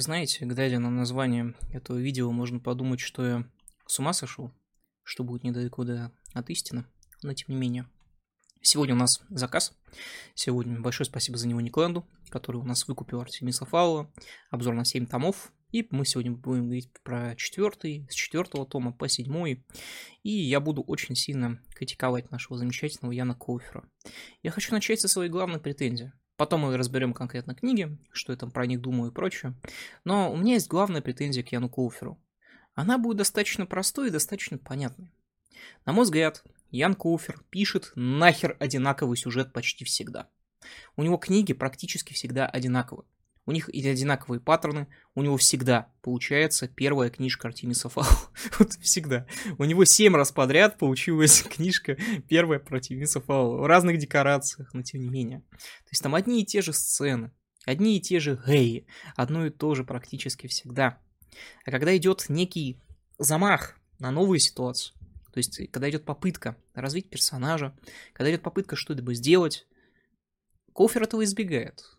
Знаете, глядя на название этого видео, можно подумать, что я с ума сошел, что будет недалеко до, от истины, но тем не менее. Сегодня у нас заказ. Сегодня большое спасибо за него Никленду, который у нас выкупил Артемиса Фаула. Обзор на 7 томов. И мы сегодня будем говорить про четвертый, с четвертого тома по седьмой. И я буду очень сильно критиковать нашего замечательного Яна Коуфера. Я хочу начать со своей главной претензии. Потом мы разберем конкретно книги, что я там про них думаю и прочее. Но у меня есть главная претензия к Яну Коуферу. Она будет достаточно простой и достаточно понятной. На мой взгляд, Ян Коуфер пишет нахер одинаковый сюжет почти всегда. У него книги практически всегда одинаковые. У них или одинаковые паттерны, у него всегда получается первая книжка Артемиса Фау. вот всегда. У него семь раз подряд получилась книжка первая про Артемиса Фау. В разных декорациях, но тем не менее. То есть там одни и те же сцены, одни и те же геи, одно и то же практически всегда. А когда идет некий замах на новую ситуацию, то есть когда идет попытка развить персонажа, когда идет попытка что-либо сделать, Кофер этого избегает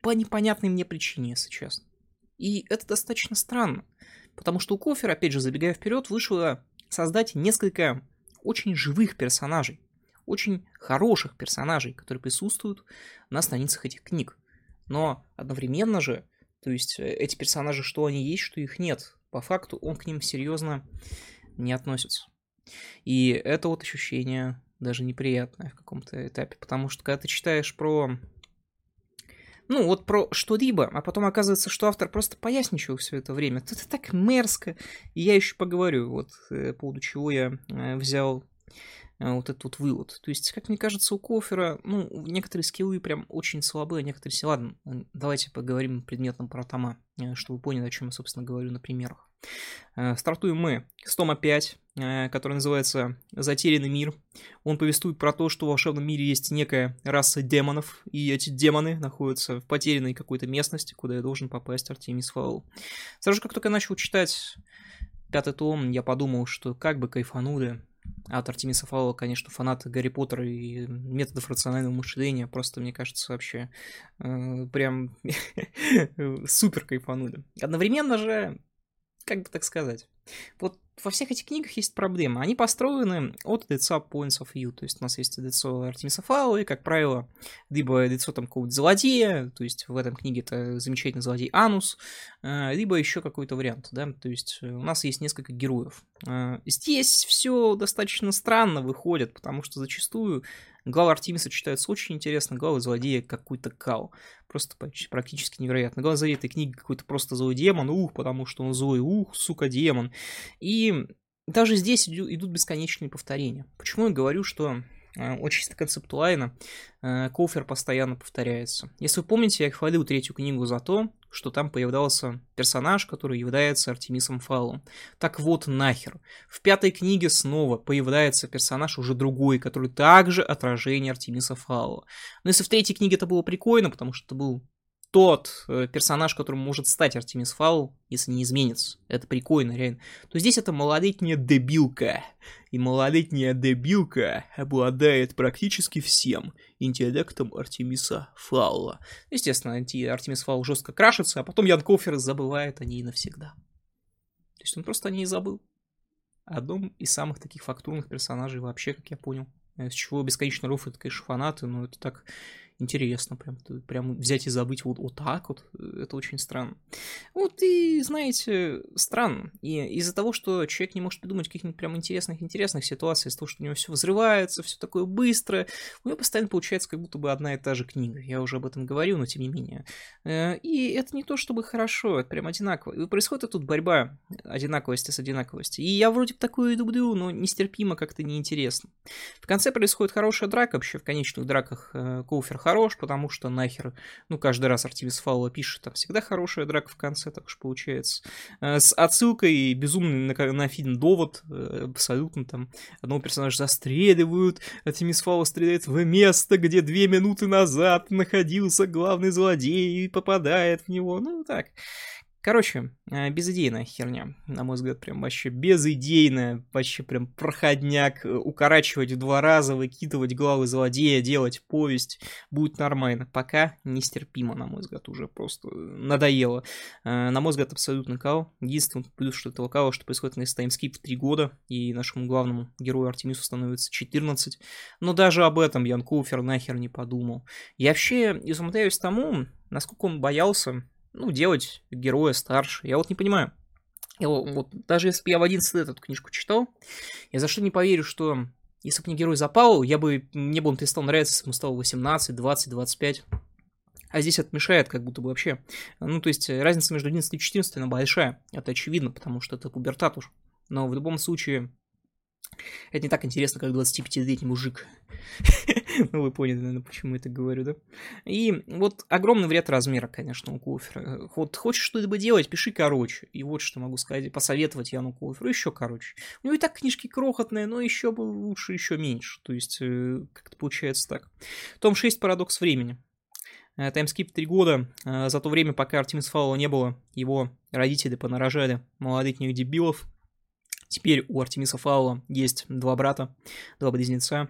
по непонятной мне причине, если честно. И это достаточно странно, потому что у Кофера, опять же, забегая вперед, вышло создать несколько очень живых персонажей, очень хороших персонажей, которые присутствуют на страницах этих книг. Но одновременно же, то есть э, эти персонажи, что они есть, что их нет, по факту он к ним серьезно не относится. И это вот ощущение даже неприятное в каком-то этапе, потому что когда ты читаешь про ну, вот про что-либо, а потом оказывается, что автор просто поясничал все это время. Это так мерзко. И я еще поговорю, вот, э, по поводу чего я э, взял вот этот вот вывод. То есть, как мне кажется, у Кофера, ну, некоторые скиллы прям очень слабые, некоторые... Ладно, давайте поговорим предметно про тома, чтобы вы поняли, о чем я, собственно, говорю на примерах. Э, стартуем мы с тома 5, э, который называется «Затерянный мир». Он повествует про то, что в волшебном мире есть некая раса демонов, и эти демоны находятся в потерянной какой-то местности, куда я должен попасть Артемис Фаул. Сразу же, как только я начал читать пятый том, я подумал, что как бы кайфанули от Артемиса Фаула, конечно, фанаты Гарри Поттера и методов рационального мышления просто, мне кажется, вообще э, прям супер кайфанули. Одновременно же как бы так сказать. Вот во всех этих книгах есть проблема. Они построены от лица Points of View. То есть у нас есть лицо Артемиса Фаула, и, как правило, либо лицо там какого-то злодея, то есть в этом книге это замечательный злодей Анус, э, либо еще какой-то вариант, да, то есть у нас есть несколько героев. Э, здесь все достаточно странно выходит, потому что зачастую глава Артемиса читается очень интересно, глава злодея какой-то кал. Просто практически невероятно. Глава злодея этой книги какой-то просто злой демон, ух, потому что он злой, ух, сука, демон. И даже здесь идут бесконечные повторения. Почему я говорю, что э, очень концептуально э, Коуфер постоянно повторяется. Если вы помните, я хвалил третью книгу за то, что там появлялся персонаж, который является Артемисом Фалом. Так вот нахер. В пятой книге снова появляется персонаж уже другой, который также отражение Артемиса Фала. Но если в третьей книге это было прикольно, потому что это был тот э, персонаж, которым может стать Артемис Фаул, если не изменится. Это прикольно, реально. То здесь это малолетняя дебилка. И малолетняя дебилка обладает практически всем интеллектом Артемиса Фаула. Естественно, Артемис Фаул жестко крашится, а потом Ян Кофер забывает о ней навсегда. То есть он просто о ней забыл. Одном из самых таких фактурных персонажей вообще, как я понял. С чего бесконечно рофлят, конечно, фанаты, но это так интересно, прям, прям взять и забыть вот, вот так вот, это очень странно. Вот и, знаете, странно. И из-за того, что человек не может придумать каких-нибудь прям интересных-интересных ситуаций, из-за того, что у него все взрывается, все такое быстро, у него постоянно получается как будто бы одна и та же книга. Я уже об этом говорил, но тем не менее. Э, и это не то чтобы хорошо, это прям одинаково. И происходит тут борьба одинаковости с одинаковостью. И я вроде бы такое люблю, но нестерпимо как-то неинтересно. В конце происходит хорошая драка, вообще в конечных драках э, Коуфер хорош, потому что нахер, ну, каждый раз Артемис Фаула пишет, там всегда хорошая драка в конце, так уж получается. Э, с отсылкой безумный на, на фильм «Довод», э, абсолютно там одного персонажа застреливают, Артемис Фаула стреляет в место, где две минуты назад находился главный злодей и попадает в него, ну, так Короче, э, безыдейная херня, на мой взгляд, прям вообще безыдейная, вообще прям проходняк, э, укорачивать в два раза, выкидывать главы злодея, делать повесть, будет нормально. Пока нестерпимо, на мой взгляд, уже просто надоело. Э, на мой взгляд, абсолютно кал. Единственный плюс, что это кал, что происходит на таймскип в три года, и нашему главному герою Артемису становится 14. Но даже об этом Ян Куфер нахер не подумал. Я вообще изумляюсь тому, насколько он боялся ну, делать героя старше. Я вот не понимаю. Я, вот, даже если бы я в 11 лет эту книжку читал, я за что не поверю, что если бы мне герой запал, я бы, мне бы он перестал нравиться, если бы ему стало 18, 20, 25. А здесь это мешает как будто бы вообще. Ну, то есть разница между 11 и 14, она большая. Это очевидно, потому что это пубертат уж. Но в любом случае, это не так интересно, как 25-летний мужик. ну, вы поняли, наверное, почему я так говорю, да? И вот огромный вред размера, конечно, у Кофера. Вот хочешь что-либо делать, пиши короче. И вот что могу сказать, посоветовать Яну Коферу еще короче. У него и так книжки крохотные, но еще бы лучше, еще меньше. То есть, э, как-то получается так. Том 6 «Парадокс времени». Э, таймскип 3 года. Э, за то время, пока Артемис Фаула не было, его родители понарожали молодых дебилов, Теперь у Артемиса Фаула есть два брата, два близнеца,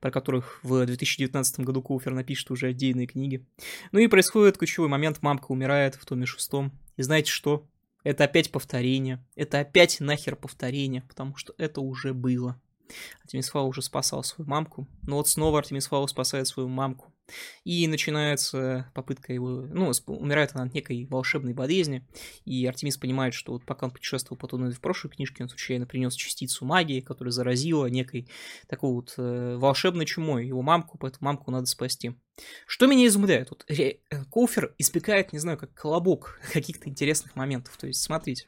про которых в 2019 году Коуфер напишет уже отдельные книги. Ну и происходит ключевой момент, мамка умирает в томе шестом. И знаете что? Это опять повторение. Это опять нахер повторение, потому что это уже было. Артемис Фау уже спасал свою мамку, но вот снова Артемис Фау спасает свою мамку. И начинается попытка его... Ну, умирает она от некой волшебной болезни, и Артемис понимает, что вот пока он путешествовал по туннелю в прошлой книжке, он случайно принес частицу магии, которая заразила некой такой вот э, волшебной чумой его мамку, поэтому мамку надо спасти. Что меня изумляет? Вот э, Кофер избегает, не знаю, как колобок каких-то интересных моментов. То есть, смотрите.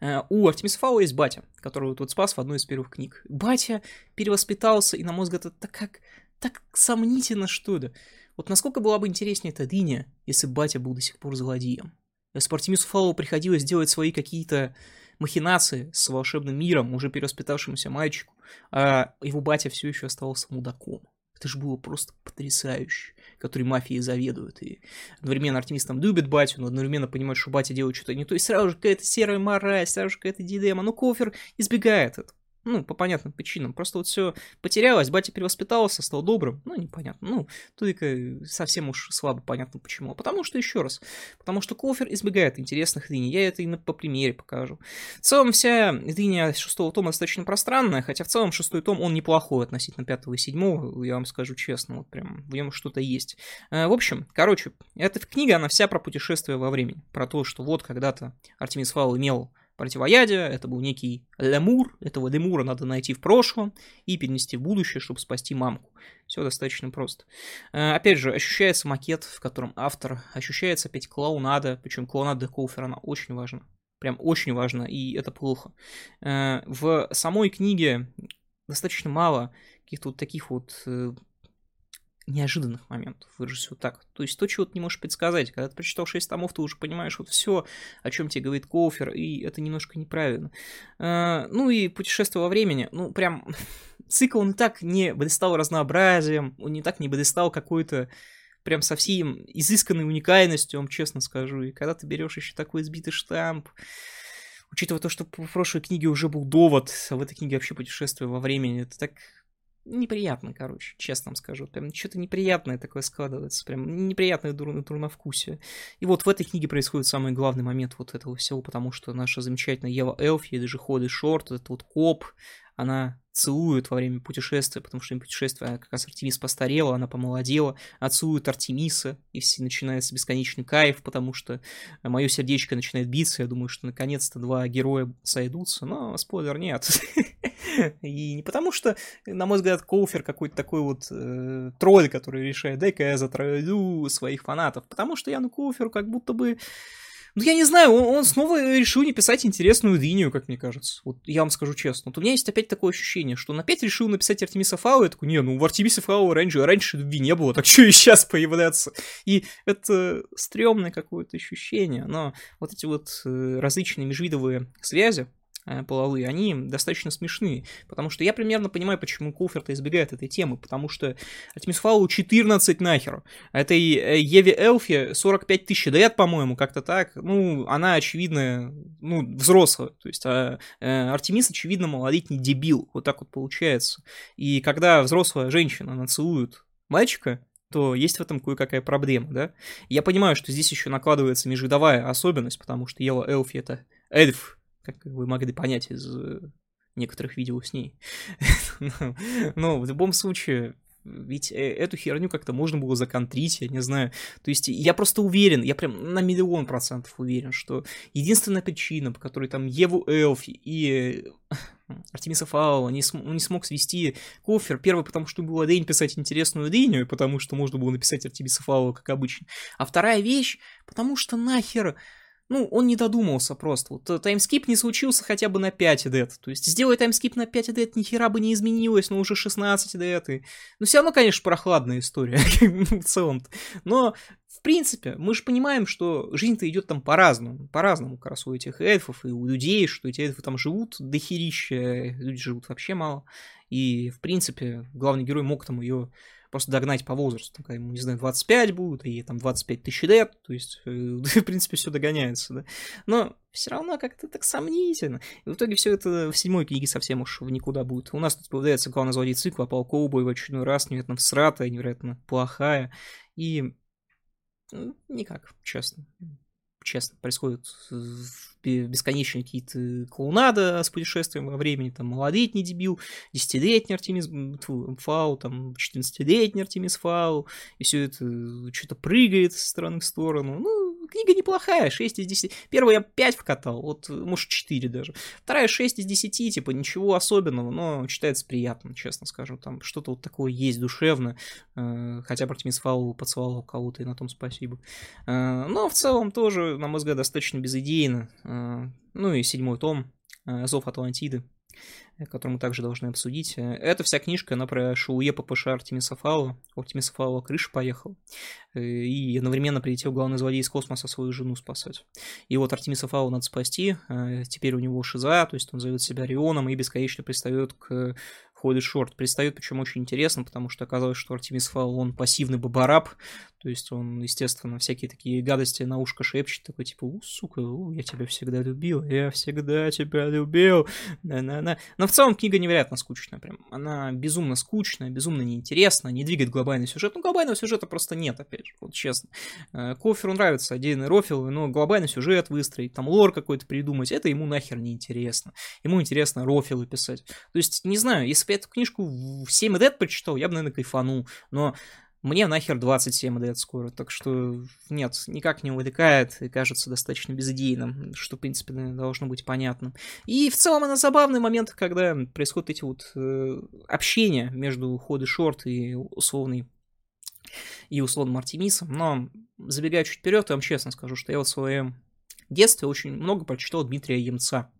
Э, у Артемиса Фаула есть батя, которого тут спас в одной из первых книг. Батя перевоспитался, и, на мой взгляд, это как так сомнительно, что ли. Вот насколько была бы интереснее эта дыня, если батя был до сих пор злодеем. Если бы Артемису Фаулу приходилось делать свои какие-то махинации с волшебным миром, уже перевоспитавшемуся мальчику, а его батя все еще оставался мудаком. Это же было просто потрясающе, который мафией заведует. И одновременно Артемис там любит батю, но одновременно понимает, что батя делает что-то не то. И сразу же какая-то серая мораль, сразу же какая-то дилемма. Но Кофер избегает этого. Ну, по понятным причинам. Просто вот все потерялось, батя перевоспитался, стал добрым. Ну, непонятно. Ну, только совсем уж слабо понятно почему. Потому что, еще раз, потому что Кофер избегает интересных линий. Я это и по примере покажу. В целом, вся линия шестого тома достаточно пространная, хотя в целом шестой том, он неплохой относительно пятого и седьмого, я вам скажу честно, вот прям в нем что-то есть. Э, в общем, короче, эта книга, она вся про путешествие во времени. Про то, что вот когда-то Артемис Фаул имел противоядия, это был некий лемур, этого лемура надо найти в прошлом и перенести в будущее, чтобы спасти мамку. Все достаточно просто. Э, опять же, ощущается макет, в котором автор, ощущается опять клоунада, причем клоунада Коуфера, она очень важна. Прям очень важно, и это плохо. Э, в самой книге достаточно мало каких-то вот таких вот э, неожиданных моментов, выражусь вот так. То есть то, чего ты не можешь предсказать. Когда ты прочитал 6 томов, ты уже понимаешь вот все, о чем тебе говорит Коуфер, и это немножко неправильно. А, ну и путешествие во времени, ну прям цикл он и так не блистал разнообразием, он не так не блистал какой-то прям совсем изысканной уникальностью, вам честно скажу. И когда ты берешь еще такой избитый штамп, учитывая то, что в прошлой книге уже был довод, а в этой книге вообще путешествие во времени, это так неприятно, короче, честно вам скажу. Прям что-то неприятное такое складывается, прям неприятное дур, дурновкусие. И вот в этой книге происходит самый главный момент вот этого всего, потому что наша замечательная Ева Элфи, даже Ходы Шорт, этот вот коп, она целует во время путешествия, потому что путешествие как раз Артемис постарела, она помолодела, а целует Артемиса, и все начинается бесконечный кайф, потому что мое сердечко начинает биться, я думаю, что наконец-то два героя сойдутся, но спойлер нет. И не потому что, на мой взгляд, Коуфер какой-то такой вот э, тролль, который решает, дай-ка я затроллю своих фанатов, потому что Яну Коуферу как будто бы ну, я не знаю, он, он снова решил не писать интересную линию, как мне кажется. Вот я вам скажу честно. Вот у меня есть опять такое ощущение, что он опять решил написать Артемиса Фау, я такой, не, ну в Артемиса Фау раньше, раньше любви не было, так что и сейчас появляться. И это стрёмное какое-то ощущение, но вот эти вот э, различные межвидовые связи, э, половые, они достаточно смешные. Потому что я примерно понимаю, почему Куфер-то избегает этой темы. Потому что Артемис Фаулу 14 нахер. Этой э, Еве Элфи 45 тысяч лет, по-моему, как-то так. Ну, она, очевидно, ну, взрослая. То есть а, а, Артемис, очевидно, малолетний дебил. Вот так вот получается. И когда взрослая женщина нацелует мальчика, то есть в этом кое-какая проблема, да? Я понимаю, что здесь еще накладывается межвидовая особенность, потому что Ела Элфи это эльф, как вы могли понять из э, некоторых видео с ней. Но в любом случае, ведь э, эту херню как-то можно было законтрить, я не знаю. То есть я просто уверен, я прям на миллион процентов уверен, что единственная причина, по которой там Еву Элфи и Артемиса Фаула не, см- не смог свести кофер. Первый, потому что было лень писать интересную линию, потому что можно было написать Артемиса Фаула, как обычно. А вторая вещь, потому что нахер ну, он не додумался просто. Вот э, таймскип не случился хотя бы на 5 дет. То есть сделай таймскип на 5 дет, ни хера бы не изменилось, но уже 16 дет. И... Ну, все равно, конечно, прохладная история в целом -то. Но, в принципе, мы же понимаем, что жизнь-то идет там по-разному. По-разному как раз у этих эльфов и у людей, что эти эльфы там живут дохерища, люди живут вообще мало. И, в принципе, главный герой мог там ее просто догнать по возрасту, когда ему, не знаю, 25 будет, и там 25 тысяч лет, то есть, э, в принципе, все догоняется, да. Но все равно как-то так сомнительно. И в итоге все это в седьмой книге совсем уж в никуда будет. У нас тут появляется главный злодей цикла, Пал Коубой в очередной раз, невероятно всратая, невероятно плохая, и ну, никак, честно честно, происходят бесконечные какие-то клоунада с путешествием во времени, там, малолетний дебил, десятилетний Артемис Фау, там, 14-летний Артемис Фау, и все это что-то прыгает с стороны в сторону, ну, книга неплохая, 6 из 10. Первую я 5 вкатал, вот, может, 4 даже. Вторая 6 из 10, типа, ничего особенного, но читается приятно, честно скажу. Там что-то вот такое есть душевно, э, хотя бы Артемис Фаул поцеловал кого-то, и на том спасибо. Э, но в целом тоже, на мой взгляд, достаточно безыдейно. Э, ну и седьмой том, Зов Атлантиды которую мы также должны обсудить. Эта вся книжка, она про Шауе ППШ Артемиса Фаула. У Артемиса Фаула крыша поехал. Э, и одновременно прилетел главный злодей из космоса свою жену спасать. И вот Артемиса Фаула надо спасти. Э, теперь у него шиза, то есть он зовет себя Рионом и бесконечно пристает к Холли Шорт. Пристает, причем очень интересно, потому что оказалось, что Артемис Фаул, он пассивный бабараб, то есть он, естественно, всякие такие гадости на ушко шепчет, такой типа, у, сука, у, я тебя всегда любил, я всегда тебя любил. На-на-на. Но в целом книга невероятно скучная прям. Она безумно скучная, безумно неинтересная, не двигает глобальный сюжет. Ну, глобального сюжета просто нет, опять же, вот честно. Э, Коферу нравится отдельный рофил, но глобальный сюжет выстроить, там лор какой-то придумать, это ему нахер не интересно. Ему интересно рофилы писать. То есть, не знаю, если я эту книжку в 7 лет прочитал, я бы, наверное, кайфанул. Но мне нахер 27 лет скоро, так что нет, никак не увлекает и кажется достаточно безыдейным, что, в принципе, должно быть понятно. И в целом она забавный момент, когда происходят эти вот э, общения между Ходы Шорт и условный и условным Артемисом, но забегая чуть вперед, я вам честно скажу, что я вот в своем детстве очень много прочитал Дмитрия Емца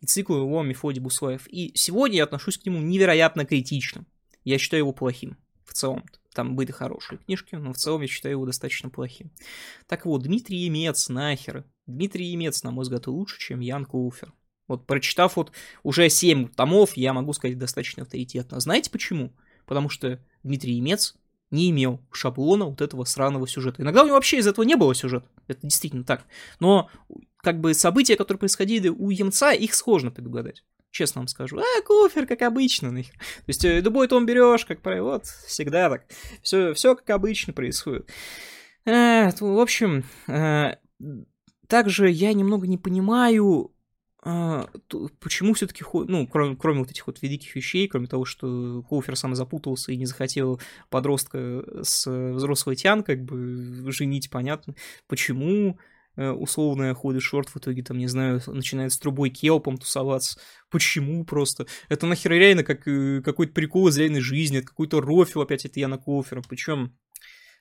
и цикл его Мефодий Буслаев. И сегодня я отношусь к нему невероятно критично. Я считаю его плохим в целом. Там были хорошие книжки, но в целом я считаю его достаточно плохим. Так вот, Дмитрий Емец, нахер. Дмитрий Емец, на мой взгляд, лучше, чем Ян Куфер. Вот прочитав вот уже 7 томов, я могу сказать достаточно авторитетно. Знаете почему? Потому что Дмитрий Емец не имел шаблона вот этого сраного сюжета. Иногда у него вообще из этого не было сюжета. Это действительно так. Но как бы события, которые происходили у Емца, их сложно предугадать честно вам скажу. А, кофер, как обычно, нахер. То есть э, любой том берешь, как правило, вот, всегда так. Все, все как обычно происходит. Э, в общем, э, также я немного не понимаю, э, почему все-таки, ну, кроме, кроме вот этих вот великих вещей, кроме того, что Кофер сам запутался и не захотел подростка с взрослой тян, как бы, женить, понятно, почему Э, условная Холли Шорт, в итоге там, не знаю, начинает с Трабой Келпом тусоваться. Почему просто? Это нахер реально как э, какой-то прикол из реальной жизни, это какой-то рофл опять это Йона Колфера. Причем,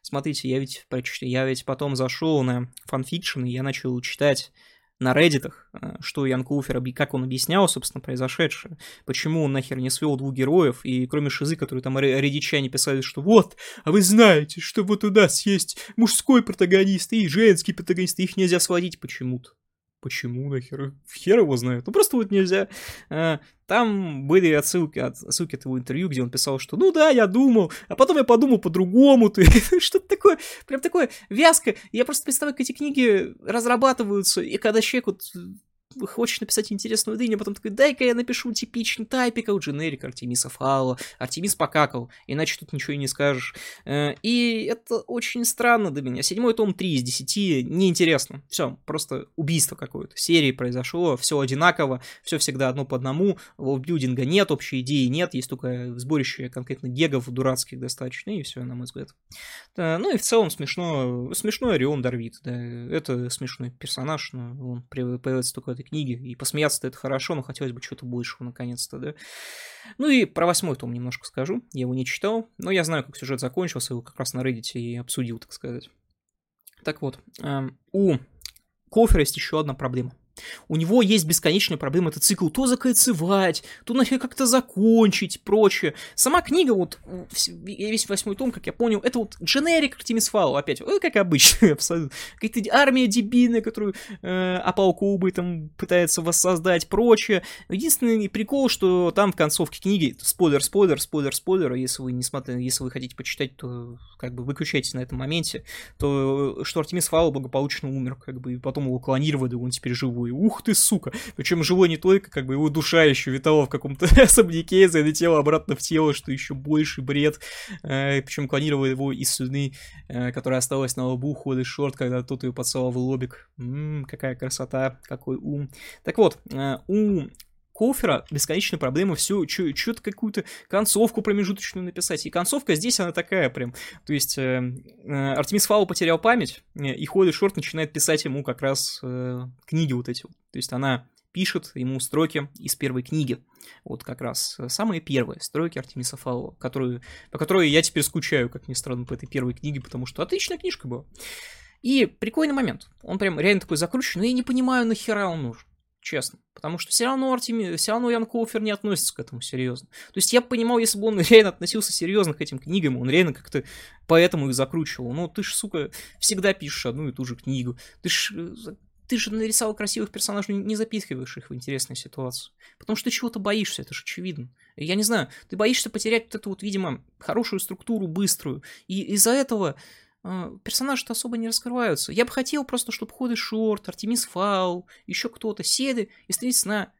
смотрите, я ведь, я ведь потом зашел на fanfiction, и я начал читать на Reddit, э, что Йон Колфер, как он объяснял, собственно, произошедшее, почему он нахер не свел двух героев, и кроме Шизы, которые там реддитчане писали, что вот, а вы знаете, что вот у нас есть мужской протагонист и женский протагонист, и их нельзя сводить почему-то. Почему нахер? Хер его знает. Ну просто вот нельзя. А, там были отсылки, отсылки от его интервью, где он писал, что ну да, я думал, а потом я подумал по-другому. Что-то такое, прям такое вязкое. Я просто представляю, как эти книги разрабатываются, и когда человек вот хочешь написать интересную дыню, а потом такой, дай-ка я напишу типичный тайпик, а у дженерик Артемиса Фаула, Артемис покакал, иначе тут ничего и не скажешь. Э, и это очень странно для меня. Седьмой том 3 из 10 неинтересно. Все, просто убийство какое-то. Серии произошло, все одинаково, все всегда одно по одному, билдинга нет, общей идеи нет, есть только сборище конкретно гегов дурацких достаточно, и все, на мой взгляд. Ну и в целом смешно, смешной Орион Дарвид, да, это смешной персонаж, но он появляется только этой книги, и посмеяться-то это хорошо, но хотелось бы чего-то большего наконец-то, да. Ну и про восьмой том немножко скажу, я его не читал, но я знаю, как сюжет закончился, его как раз на Reddit и обсудил, так сказать. Так вот, эм, у Кофера есть еще одна проблема. У него есть бесконечная проблема, этот цикл то закольцевать, то нафиг как-то закончить, прочее. Сама книга, вот, весь восьмой том, как я понял, это вот дженерик Артемис Фау, опять, э, как обычно, абсолютно. Какая-то армия дебильная, которую э, Апалкубы там пытается воссоздать, прочее. Единственный прикол, что там в концовке книги, спойлер, спойлер, спойлер, спойлер, если вы не смотрите, если вы хотите почитать, то как бы выключайте на этом моменте, то что Артемис Фау благополучно умер, как бы, и потом его клонировали, он теперь живой живой. Ух ты, сука. Причем живой не только, как бы его душа еще витала в каком-то особняке, залетела обратно в тело, что еще больше бред. Э, причем клонировал его из слюны, э, которая осталась на лбу Ходы Шорт, когда тот ее поцеловал в лобик. Ммм, какая красота, какой ум. Так вот, э, у Кофера бесконечная проблема все, что-то какую-то концовку промежуточную написать. И концовка здесь она такая прям. То есть э, э, Артемис Фау потерял память, э, и Холли Шорт начинает писать ему как раз э, книги вот эти. То есть она пишет ему строки из первой книги. Вот как раз э, самые первые строки Артемиса Фау, которую, по которой я теперь скучаю, как ни странно, по этой первой книге, потому что отличная книжка была. И прикольный момент. Он прям реально такой закручен, но я не понимаю, нахера он нужен честно. Потому что все равно Артеми, все равно Ян Коуфер не относится к этому серьезно. То есть я понимал, если бы он реально относился серьезно к этим книгам, он реально как-то поэтому их закручивал. Но ты ж, сука, всегда пишешь одну и ту же книгу. Ты ж э, ты же нарисовал красивых персонажей, не запихиваешь их в интересные ситуации. Потому что ты чего-то боишься, это же очевидно. Я не знаю, ты боишься потерять вот эту вот, видимо, хорошую структуру, быструю. И из-за этого персонажи-то особо не раскрываются. Я бы хотел просто, чтобы Ходы Шорт, Артемис Фау, еще кто-то сели и встретиться на,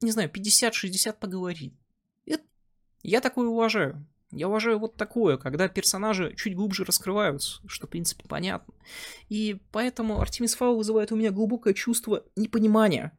не знаю, 50-60 поговорить. Это... Я такое уважаю. Я уважаю вот такое, когда персонажи чуть глубже раскрываются, что, в принципе, понятно. И поэтому Артемис Фау вызывает у меня глубокое чувство непонимания.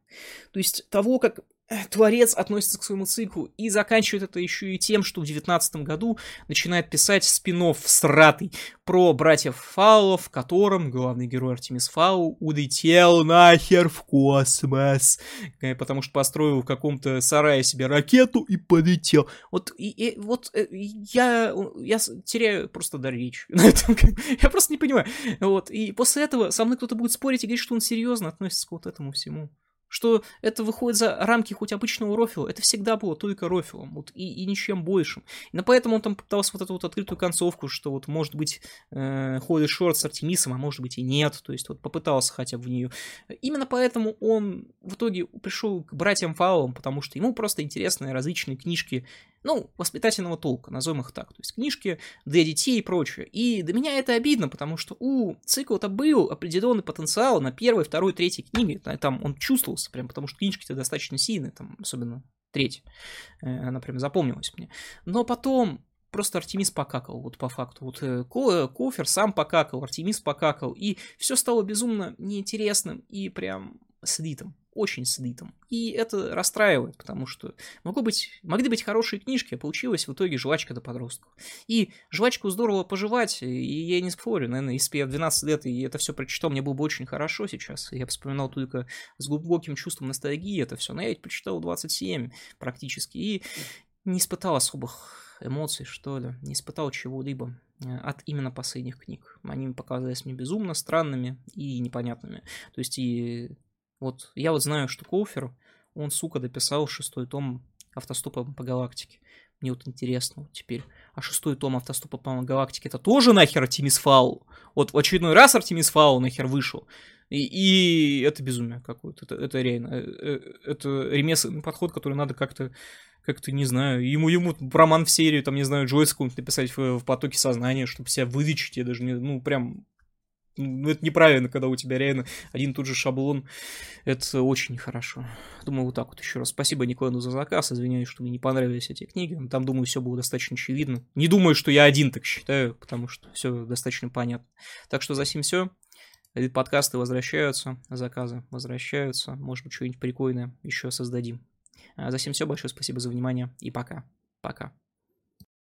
То есть того, как Творец относится к своему циклу и заканчивает это еще и тем, что в девятнадцатом году начинает писать спин сратый про братьев Фаулов, в котором главный герой Артемис Фау улетел нахер в космос, э, потому что построил в каком-то сарае себе ракету и полетел. Вот, и, и, вот э, я, я теряю просто дар речи. Я просто не понимаю. Вот, и после этого со мной кто-то будет спорить и говорить, что он серьезно относится к вот этому всему что это выходит за рамки хоть обычного рофила, это всегда было только рофилом, вот, и, и ничем большим. На поэтому он там пытался вот эту вот открытую концовку, что вот может быть э, ходит шорт с Артемисом, а может быть и нет, то есть вот попытался хотя бы в нее. Именно поэтому он в итоге пришел к братьям Фаулам, потому что ему просто интересны различные книжки ну, воспитательного толка, назовем их так. То есть книжки для детей и прочее. И для меня это обидно, потому что у цикла-то был определенный потенциал на первой, второй, третьей книге. Там он чувствовался прям, потому что книжки-то достаточно сильные, там, особенно третья. Э, она прям запомнилась мне. Но потом просто Артемис покакал, вот по факту. Вот э, Кофер сам покакал, Артемис покакал, и все стало безумно неинтересным и прям слитым очень слитым. И это расстраивает, потому что могло быть, могли быть хорошие книжки, а получилась в итоге жвачка до подростков. И жвачку здорово пожевать, и я не спорю, наверное, если бы я в 12 лет и это все прочитал, мне было бы очень хорошо сейчас. Я вспоминал только с глубоким чувством ностальгии это все, но я ведь прочитал 27 практически, и не испытал особых эмоций, что ли, не испытал чего-либо э, от именно последних книг. Они показались мне безумно странными и непонятными. То есть и вот я вот знаю, что Коуфер, он, сука, дописал шестой том автостопа по галактике. Мне вот интересно вот теперь. А шестой том автостопа по галактике это тоже нахер Артемис Фаул? Вот в очередной раз Артемис Фаул нахер вышел. И, и это безумие какое-то. Это, это реально. э, э, Это ремесленный подход, который надо как-то как-то, не знаю, ему, ему роман в серию, там, не знаю, Джойс какой-нибудь написать в, в потоке сознания, чтобы себя вылечить, я даже не, ну, прям, ну, это неправильно, когда у тебя реально один и тот же шаблон, это очень нехорошо. Думаю, вот так вот еще раз. Спасибо Николану за заказ, извиняюсь, что мне не понравились эти книги, там, думаю, все было достаточно очевидно. Не думаю, что я один так считаю, потому что все достаточно понятно. Так что за сим все. Подкасты возвращаются, заказы возвращаются. Может быть, что-нибудь прикольное еще создадим. А за всем все. Большое спасибо за внимание и пока. Пока.